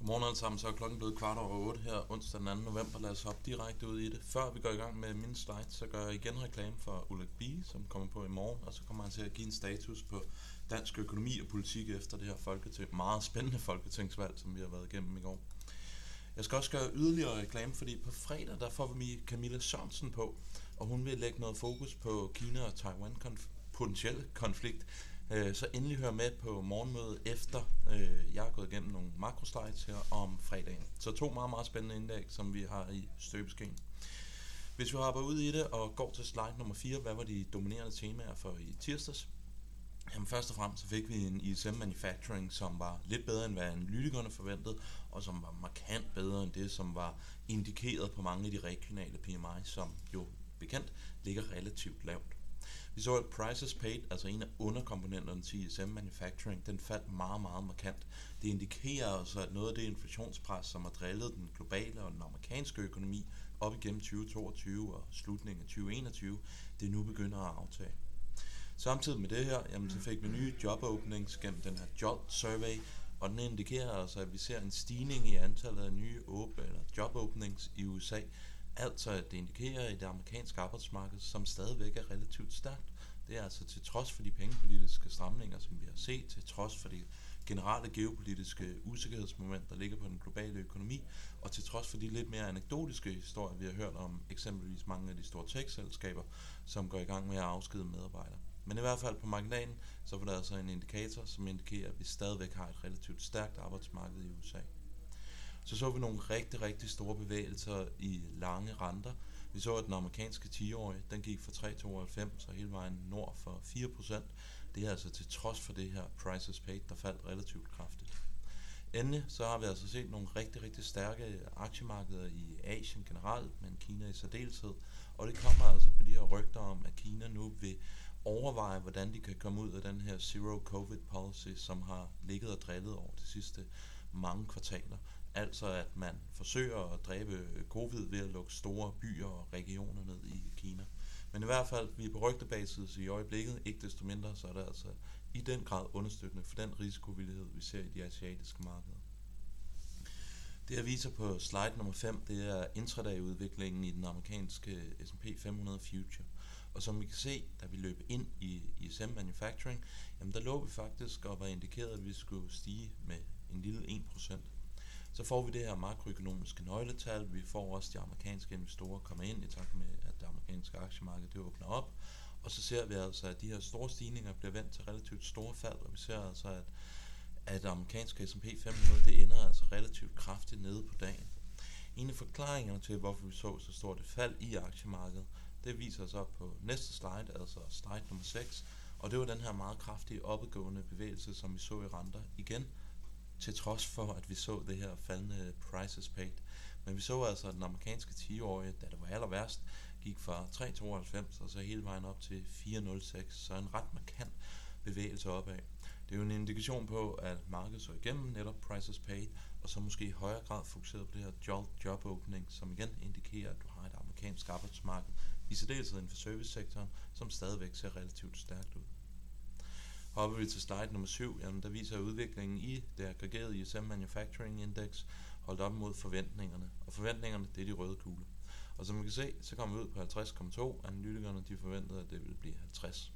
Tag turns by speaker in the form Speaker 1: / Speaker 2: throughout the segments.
Speaker 1: Godmorgen alle sammen, så er klokken blevet kvart over 8 her onsdag den 2. november. Lad os hoppe direkte ud i det. Før vi går i gang med min slide, så gør jeg igen reklame for Ulrik B, som kommer på i morgen, og så kommer han til at give en status på dansk økonomi og politik efter det her folketing, meget spændende folketingsvalg, som vi har været igennem i går. Jeg skal også gøre yderligere reklame, fordi på fredag der får vi Camilla Sørensen på, og hun vil lægge noget fokus på Kina og Taiwan konf- potentielle konflikt Øh, så endelig hør med på morgenmødet efter øh, jeg har gået igennem nogle makroslides her om fredagen. Så to meget, meget spændende indlæg, som vi har i støbeskeen. Hvis vi hopper ud i det og går til slide nummer 4, hvad var de dominerende temaer for i tirsdags? Jamen først og fremmest så fik vi en ISM Manufacturing, som var lidt bedre end hvad analytikerne forventede, og som var markant bedre end det, som var indikeret på mange af de regionale PMI, som jo bekendt ligger relativt lavt. Vi så, at prices paid, altså en af underkomponenterne til ISM Manufacturing, den faldt meget, meget markant. Det indikerer altså, at noget af det inflationspres, som har drillet den globale og den amerikanske økonomi op igennem 2022 og slutningen af 2021, det nu begynder at aftage. Samtidig med det her, jamen, så fik vi nye jobåbninger gennem den her job survey, og den indikerer altså, at vi ser en stigning i antallet af nye åbne, eller job openings i USA, Altså, det indikerer et amerikansk arbejdsmarked, som stadigvæk er relativt stærkt. Det er altså til trods for de pengepolitiske stramninger, som vi har set, til trods for de generelle geopolitiske usikkerhedsmoment, der ligger på den globale økonomi, og til trods for de lidt mere anekdotiske historier, vi har hørt om eksempelvis mange af de store tech-selskaber, som går i gang med at afskede medarbejdere. Men i hvert fald på marginalen, så var der altså en indikator, som indikerer, at vi stadigvæk har et relativt stærkt arbejdsmarked i USA så så vi nogle rigtig, rigtig store bevægelser i lange renter. Vi så, at den amerikanske 10-årige, den gik fra 3,92 og hele vejen nord for 4%. Det er altså til trods for det her prices paid, der faldt relativt kraftigt. Endelig så har vi altså set nogle rigtig, rigtig stærke aktiemarkeder i Asien generelt, men Kina i særdeleshed. Og det kommer altså på de her rygter om, at Kina nu vil overveje, hvordan de kan komme ud af den her zero covid policy, som har ligget og drillet over de sidste mange kvartaler. Altså at man forsøger at dræbe covid ved at lukke store byer og regioner ned i Kina. Men i hvert fald, vi er på rygtebasis i øjeblikket, ikke desto mindre, så er det altså i den grad understøttende for den risikovillighed, vi ser i de asiatiske markeder. Det jeg viser på slide nummer 5, det er intraday-udviklingen i den amerikanske S&P 500 Future. Og som vi kan se, da vi løb ind i ISM Manufacturing, jamen der lå vi faktisk og var indikeret, at vi skulle stige med en lille 1%. Så får vi det her makroøkonomiske nøgletal, vi får også de amerikanske investorer komme ind i takt med, at det amerikanske aktiemarked det åbner op, og så ser vi altså, at de her store stigninger bliver vendt til relativt store fald, og vi ser altså, at, at det amerikanske S&P 500 det ender altså relativt kraftigt nede på dagen. En af forklaringerne til, hvorfor vi så så stort et fald i aktiemarkedet, det viser sig på næste slide, altså slide nummer 6, og det var den her meget kraftige opadgående bevægelse, som vi så i renter igen, til trods for, at vi så det her faldende prices paid. Men vi så altså, at den amerikanske 10-årige, da det var aller værst, gik fra 3,92 og så hele vejen op til 4,06, så en ret markant bevægelse opad. Det er jo en indikation på, at markedet så igennem netop prices paid, og så måske i højere grad fokuseret på det her job, job opening, som igen indikerer, at du har et amerikansk arbejdsmarked, i særdeleshed inden for servicesektoren, som stadigvæk ser relativt stærkt ud. Hopper vi til slide nummer 7, jamen der viser udviklingen i det aggregerede ISM Manufacturing Index holdt op mod forventningerne. Og forventningerne, det er de røde kugler. Og som vi kan se, så kommer vi ud på 50,2. Analytikerne de forventede, at det ville blive 50.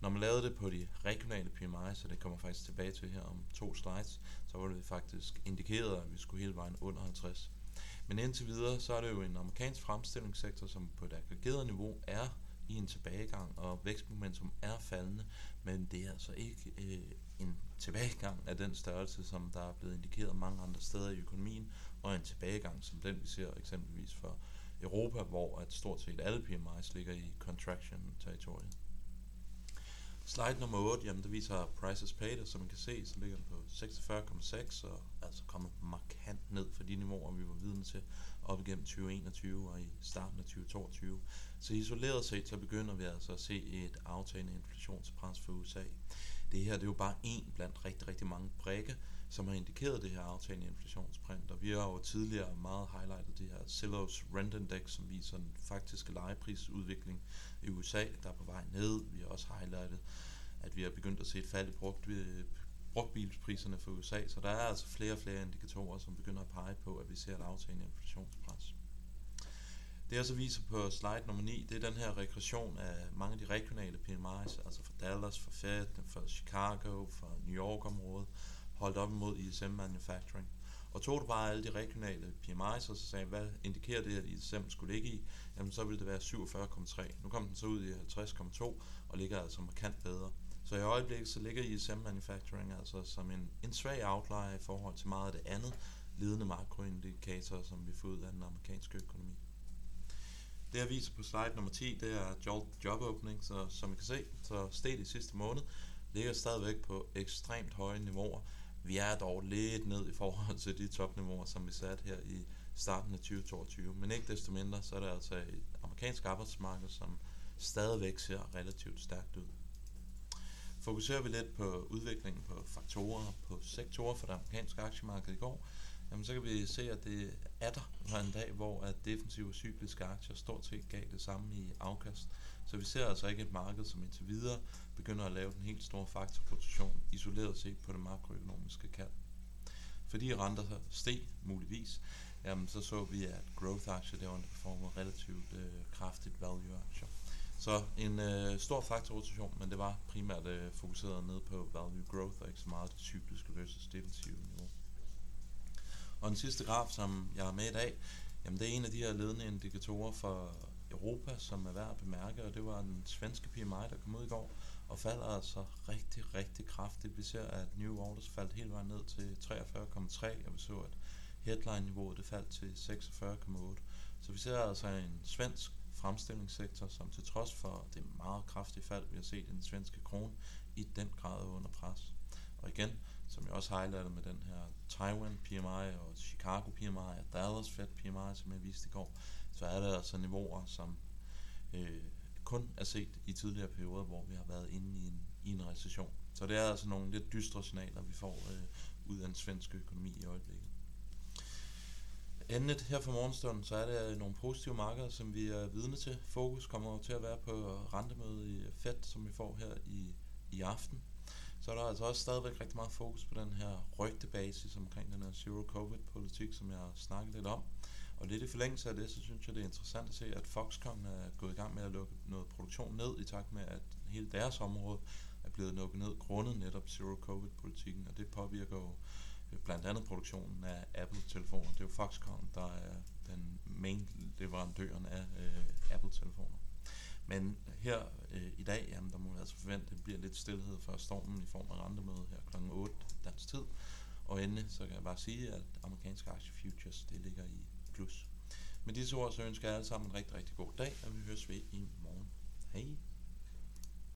Speaker 1: Når man lavede det på de regionale PMI, så det kommer faktisk tilbage til her om to slides, så var det faktisk indikeret, at vi skulle hele vejen under 50. Men indtil videre, så er det jo en amerikansk fremstillingssektor, som på et aggregeret niveau er i en tilbagegang, og vækstmomentum er faldende, men det er altså ikke øh, en tilbagegang af den størrelse, som der er blevet indikeret mange andre steder i økonomien, og en tilbagegang som den, vi ser eksempelvis for Europa, hvor at stort set alle PMI's ligger i contraction-territoriet. Slide nummer 8, jamen det viser prices paid, og som man kan se, så ligger den på 46,6, og altså kommet markant ned fra de niveauer, vi var vidne til op igennem 2021 og i starten af 2022. Så isoleret set, så begynder vi altså at se et aftagende inflationspres for USA. Det her det er jo bare en blandt rigtig, rigtig mange brække, som har indikeret det her aftagende inflationsprint. Og vi har jo tidligere meget highlightet det her Zillow's Rent Index, som viser den faktiske lejeprisudvikling i USA, der er på vej ned. Vi har også highlightet, at vi har begyndt at se et fald i brugt, øh, brugtbilspriserne for USA, så der er altså flere og flere indikatorer, som begynder at pege på, at vi ser et aftagende inflationspres. Det jeg så viser på slide nummer 9, det er den her regression af mange af de regionale PMI's, altså for Dallas, for Fed, for Chicago, for New York-området, holdt op imod ISM Manufacturing. Og tog du bare alle de regionale PMI's, og så sagde, hvad indikerer det, at ISM skulle ligge i, jamen så ville det være 47,3. Nu kom den så ud i 50,2 og ligger altså markant bedre. Så i øjeblikket så ligger ISM Manufacturing altså som en, en svag outlier i forhold til meget af det andet ledende makroindikatorer, som vi får ud af den amerikanske økonomi. Det jeg viser på slide nummer 10, det er job opening, så som I kan se, så steg i sidste måned, ligger stadigvæk på ekstremt høje niveauer. Vi er dog lidt ned i forhold til de topniveauer, som vi satte her i starten af 2022. Men ikke desto mindre, så er det altså et amerikansk arbejdsmarked, som stadigvæk ser relativt stærkt ud. Fokuserer vi lidt på udviklingen på faktorer, på sektorer for det amerikanske aktiemarked i går, jamen så kan vi se, at det er der var en dag, hvor at defensive cykliske aktier stort set gav det samme i afkast. Så vi ser altså ikke et marked, som indtil videre begynder at lave den helt store faktorrotation isoleret set på det makroøkonomiske kald. Fordi renter steg muligvis, jamen så så vi, at growth-aktier der underperformede relativt øh, kraftigt value-aktier. Så en øh, stor faktorrotation, men det var primært øh, fokuseret ned på value growth og ikke så meget det cykliske versus defensive niveau. Og den sidste graf, som jeg har med i dag, jamen det er en af de her ledende indikatorer for Europa, som er værd at bemærke, og det var den svenske PMI, der kom ud i går, og falder altså rigtig, rigtig kraftigt. Vi ser, at New Orders faldt hele vejen ned til 43,3, og vi så, at headline-niveauet det faldt til 46,8. Så vi ser altså en svensk fremstillingssektor, som til trods for det meget kraftige fald, vi har set i den svenske krone, i den grad er under pres. Og igen, som jeg også highlightede med den her Taiwan PMI og Chicago PMI og Dallas Fed PMI, som jeg viste i går, så er der altså niveauer, som øh, kun er set i tidligere perioder, hvor vi har været inde i en, i en recession. Så det er altså nogle lidt dystre signaler, vi får øh, ud af den svenske økonomi i øjeblikket. Endeligt her for morgenstunden, så er det nogle positive markeder, som vi er vidne til. Fokus kommer til at være på rentemødet i Fed, som vi får her i, i aften så er der altså også stadigvæk rigtig meget fokus på den her rygtebasis omkring den her zero-covid-politik, som jeg har snakket lidt om. Og lidt i forlængelse af det, så synes jeg, det er interessant at se, at Foxconn er gået i gang med at lukke noget produktion ned, i takt med, at hele deres område er blevet lukket ned, grundet netop zero-covid-politikken, og det påvirker jo øh, blandt andet produktionen af Apple-telefoner. Det er jo Foxconn, der er den main leverandøren af øh, Apple-telefoner. Men her øh, i dag, jamen, der må vi altså forvente, at det bliver lidt stillhed før stormen i form af rentemøde her kl. 8 dansk tid. Og endelig så kan jeg bare sige, at amerikanske aktie futures, det ligger i plus. Med disse ord, så ønsker jeg alle sammen en rigtig, rigtig god dag, og vi høres ved i morgen. Hej!